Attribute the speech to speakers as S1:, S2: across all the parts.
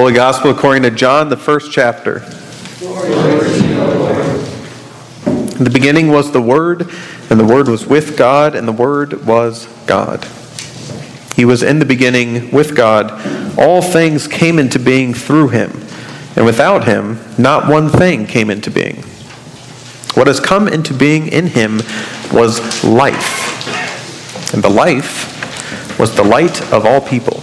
S1: Holy Gospel according to John, the first chapter. In the beginning was the Word, and the Word was with God, and the Word was God. He was in the beginning with God. All things came into being through him, and without him, not one thing came into being. What has come into being in him was life, and the life was the light of all people.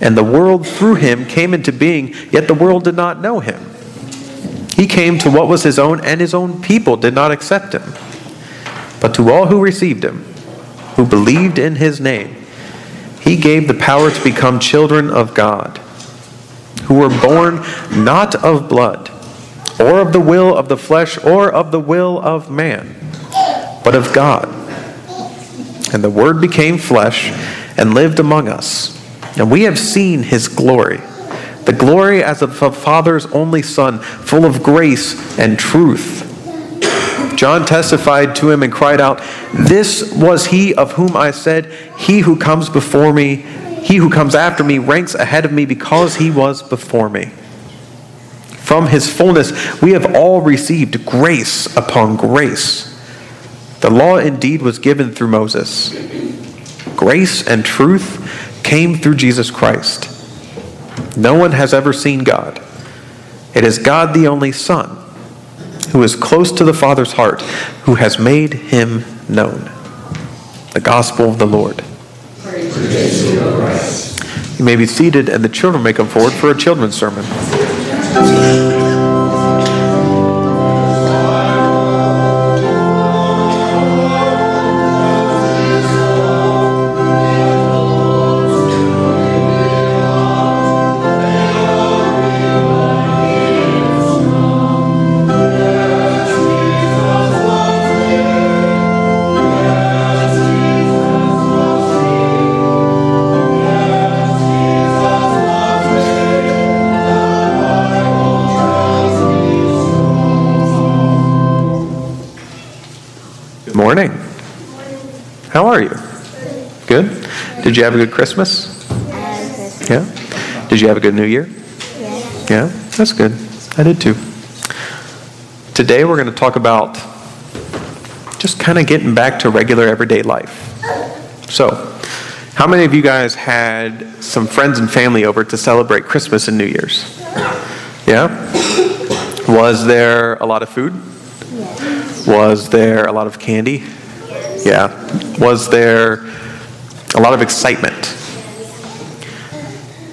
S1: and the world through him came into being, yet the world did not know him. He came to what was his own, and his own people did not accept him. But to all who received him, who believed in his name, he gave the power to become children of God, who were born not of blood, or of the will of the flesh, or of the will of man, but of God. And the Word became flesh and lived among us. And we have seen his glory, the glory as of a Father's only Son, full of grace and truth. John testified to him and cried out, This was he of whom I said, He who comes before me, he who comes after me, ranks ahead of me because he was before me. From his fullness, we have all received grace upon grace. The law indeed was given through Moses. Grace and truth came through Jesus Christ. No one has ever seen God. It is God the only Son who is close to the Father's heart, who has made him known. The gospel of the Lord. Praise You may be seated, and the children may come forward for a children's sermon. How are you? Good? Did you have a good Christmas? Yeah? Did you have a good New Year? Yeah? That's good. I did too. Today we're going to talk about just kind of getting back to regular everyday life. So, how many of you guys had some friends and family over to celebrate Christmas and New Year's? Yeah? Was there a lot of food? Was there a lot of candy? Yeah. Was there a lot of excitement?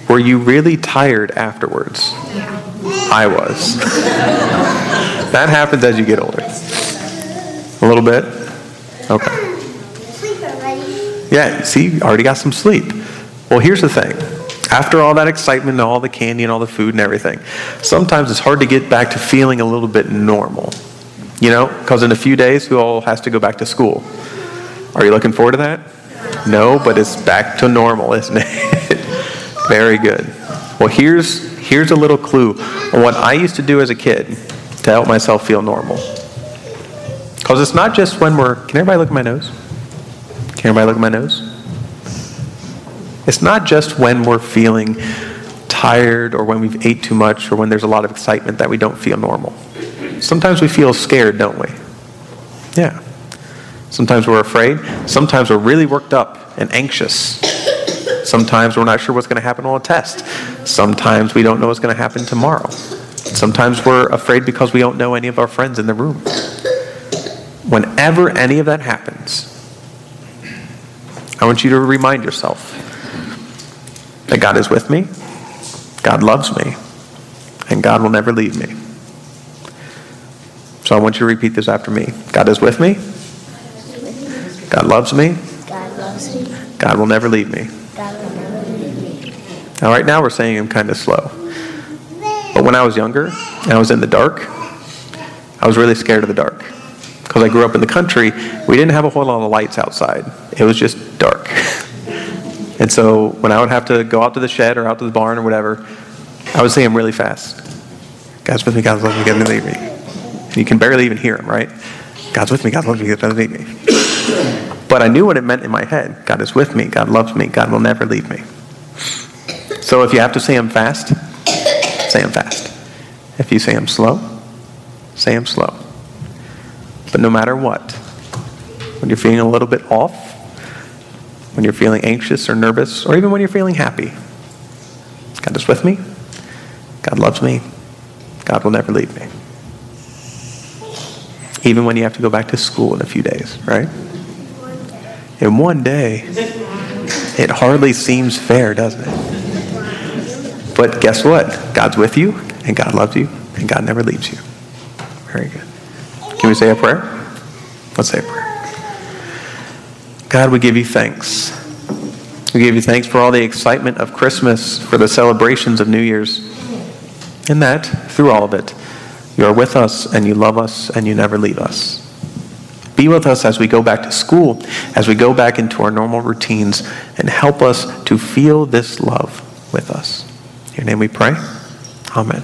S1: Were you really tired afterwards? I was. that happens as you get older. A little bit? Okay.
S2: Hmm.
S1: Yeah, see, you already got some sleep. Well, here's the thing. After all that excitement and all the candy and all the food and everything, sometimes it's hard to get back to feeling a little bit normal. You know, because in a few days, who all has to go back to school? Are you looking forward to that? No, but it's back to normal, isn't it? Very good. Well, here's here's a little clue on what I used to do as a kid to help myself feel normal. Because it's not just when we're. Can everybody look at my nose? Can everybody look at my nose? It's not just when we're feeling tired or when we've ate too much or when there's a lot of excitement that we don't feel normal. Sometimes we feel scared, don't we? Yeah. Sometimes we're afraid. Sometimes we're really worked up and anxious. Sometimes we're not sure what's going to happen on a test. Sometimes we don't know what's going to happen tomorrow. Sometimes we're afraid because we don't know any of our friends in the room. Whenever any of that happens, I want you to remind yourself that God is with me, God loves me, and God will never leave me. So I want you to repeat this after me God is with me, God loves me,
S2: God loves me.
S1: God will never leave me.
S2: God will never leave me.
S1: All right, now we're saying them kind of slow. But when I was younger and I was in the dark, I was really scared of the dark. Because I grew up in the country, we didn't have a whole lot of lights outside. It was just dark. and so when I would have to go out to the shed or out to the barn or whatever, I would say him really fast. God's with me, God's with me, God's with me. And you can barely even hear him, right? God's with me, God's with me, God's with me. But I knew what it meant in my head. God is with me, God loves me, God will never leave me. So if you have to say them fast, say them fast. If you say them slow, say them slow. But no matter what, when you're feeling a little bit off, when you're feeling anxious or nervous, or even when you're feeling happy, God is with me, God loves me, God will never leave me. Even when you have to go back to school in a few days, right? In one day, it hardly seems fair, doesn't it? But guess what? God's with you, and God loves you, and God never leaves you. Very good. Can we say a prayer? Let's say a prayer. God, we give you thanks. We give you thanks for all the excitement of Christmas, for the celebrations of New Year's. In that, through all of it, you are with us and you love us and you never leave us. Be with us as we go back to school, as we go back into our normal routines, and help us to feel this love with us. In your name we pray. Amen.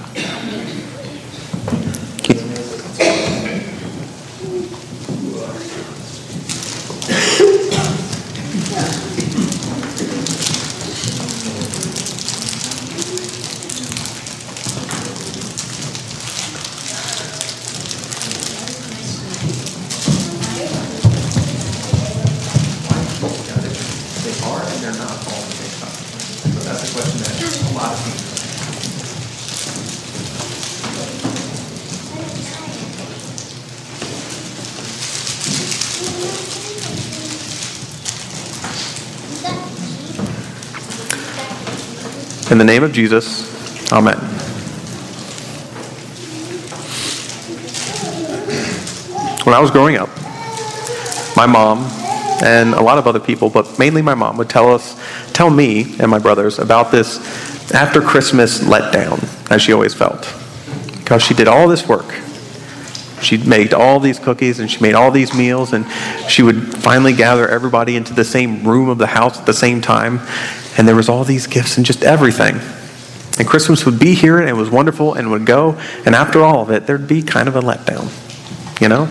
S1: And they're not all the same. So that's a question that a lot of people. In the name of Jesus, Amen. When I was growing up, my mom and a lot of other people, but mainly my mom, would tell us, tell me and my brothers about this after Christmas letdown, as she always felt. Because she did all this work. She made all these cookies and she made all these meals, and she would finally gather everybody into the same room of the house at the same time. And there was all these gifts and just everything. And Christmas would be here and it was wonderful and would go. And after all of it, there'd be kind of a letdown, you know?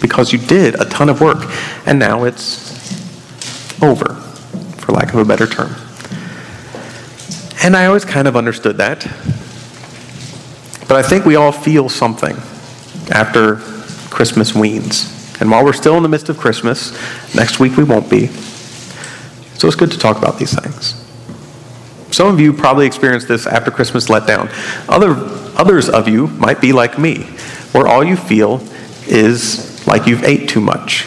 S1: Because you did a ton of work and now it's over, for lack of a better term. And I always kind of understood that. But I think we all feel something after Christmas weans. And while we're still in the midst of Christmas, next week we won't be. So it's good to talk about these things. Some of you probably experienced this after Christmas letdown. Other, others of you might be like me, where all you feel is like you've ate too much.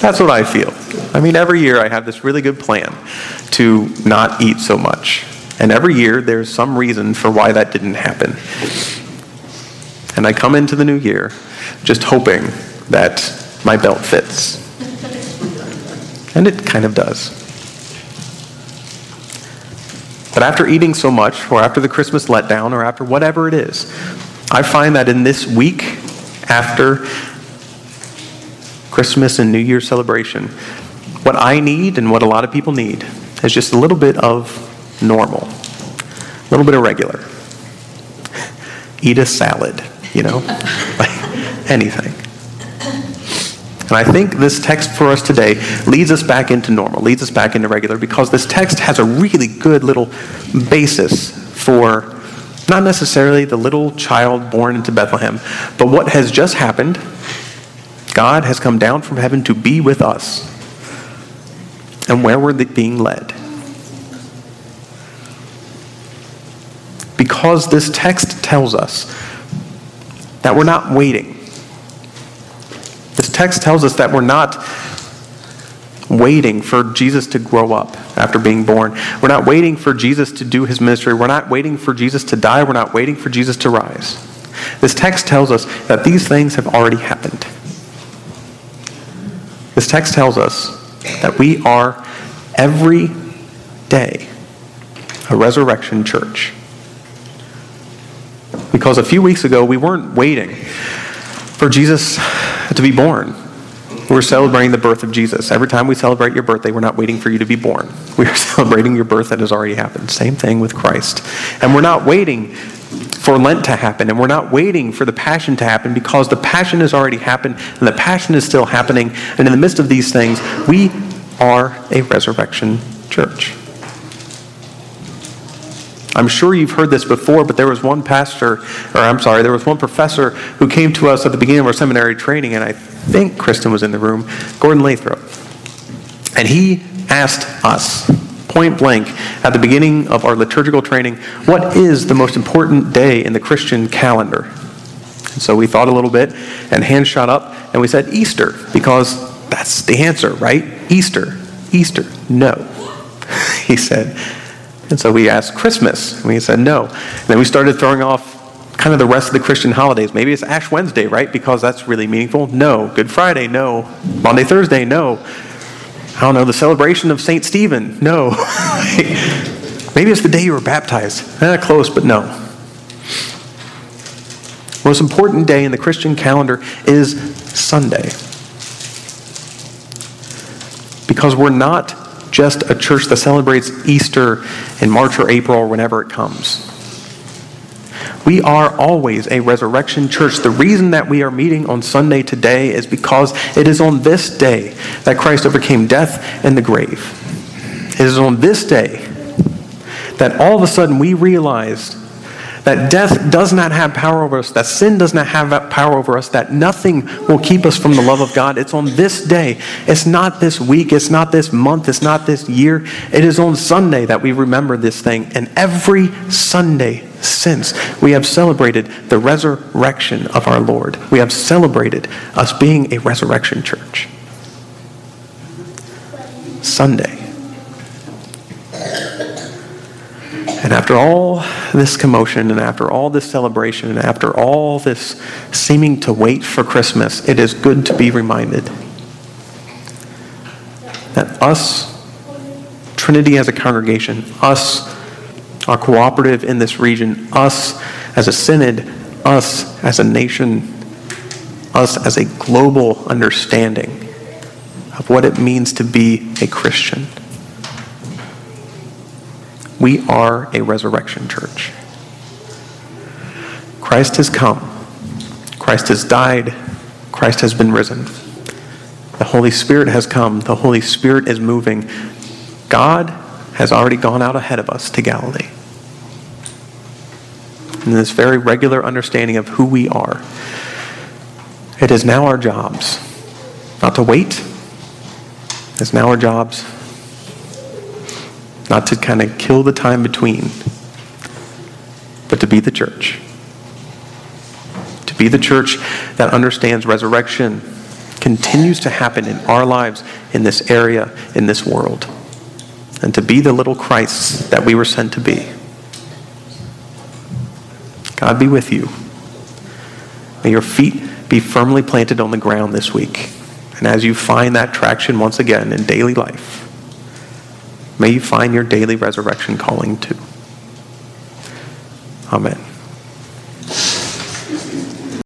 S1: That's what I feel. I mean, every year I have this really good plan to not eat so much. And every year there's some reason for why that didn't happen. And I come into the new year just hoping that my belt fits. And it kind of does. But after eating so much, or after the Christmas letdown, or after whatever it is, I find that in this week after Christmas and New Year celebration, what I need and what a lot of people need is just a little bit of normal, a little bit of regular. Eat a salad, you know, anything. And I think this text for us today leads us back into normal, leads us back into regular, because this text has a really good little basis for not necessarily the little child born into Bethlehem, but what has just happened. God has come down from heaven to be with us. And where we're being led. Because this text tells us that we're not waiting. This text tells us that we're not waiting for Jesus to grow up after being born. We're not waiting for Jesus to do his ministry. We're not waiting for Jesus to die. We're not waiting for Jesus to rise. This text tells us that these things have already happened. This text tells us that we are every day a resurrection church. Because a few weeks ago, we weren't waiting for Jesus to be born. We're celebrating the birth of Jesus. Every time we celebrate your birthday, we're not waiting for you to be born. We are celebrating your birth that has already happened. Same thing with Christ. And we're not waiting for Lent to happen, and we're not waiting for the Passion to happen because the Passion has already happened, and the Passion is still happening. And in the midst of these things, we are a resurrection church. I'm sure you've heard this before, but there was one pastor, or I'm sorry, there was one professor who came to us at the beginning of our seminary training, and I think Kristen was in the room, Gordon Lathrop. And he asked us, point blank, at the beginning of our liturgical training, what is the most important day in the Christian calendar? And so we thought a little bit, and hands shot up, and we said Easter, because that's the answer, right? Easter. Easter. No. He said, and so we asked Christmas, and he said no. And then we started throwing off kind of the rest of the Christian holidays. Maybe it's Ash Wednesday, right? Because that's really meaningful. No. Good Friday, no. Monday, Thursday, no. I don't know, the celebration of St. Stephen, no. Maybe it's the day you were baptized. Eh, close, but no. Most important day in the Christian calendar is Sunday. Because we're not just a church that celebrates Easter in March or April or whenever it comes. We are always a resurrection church. The reason that we are meeting on Sunday today is because it is on this day that Christ overcame death and the grave. It is on this day that all of a sudden we realized that death does not have power over us, that sin does not have power over us, that nothing will keep us from the love of God. It's on this day. It's not this week, it's not this month, it's not this year. It is on Sunday that we remember this thing. And every Sunday since, we have celebrated the resurrection of our Lord. We have celebrated us being a resurrection church. Sunday. And after all this commotion, and after all this celebration, and after all this seeming to wait for Christmas, it is good to be reminded that us, Trinity as a congregation, us, our cooperative in this region, us as a synod, us as a nation, us as a global understanding of what it means to be a Christian. We are a resurrection church. Christ has come. Christ has died. Christ has been risen. The Holy Spirit has come. The Holy Spirit is moving. God has already gone out ahead of us to Galilee. In this very regular understanding of who we are, it is now our jobs not to wait. It's now our jobs not to kind of kill the time between, but to be the church. To be the church that understands resurrection continues to happen in our lives, in this area, in this world. And to be the little Christs that we were sent to be. God be with you. May your feet be firmly planted on the ground this week. And as you find that traction once again in daily life, May you find your daily resurrection calling too. Amen.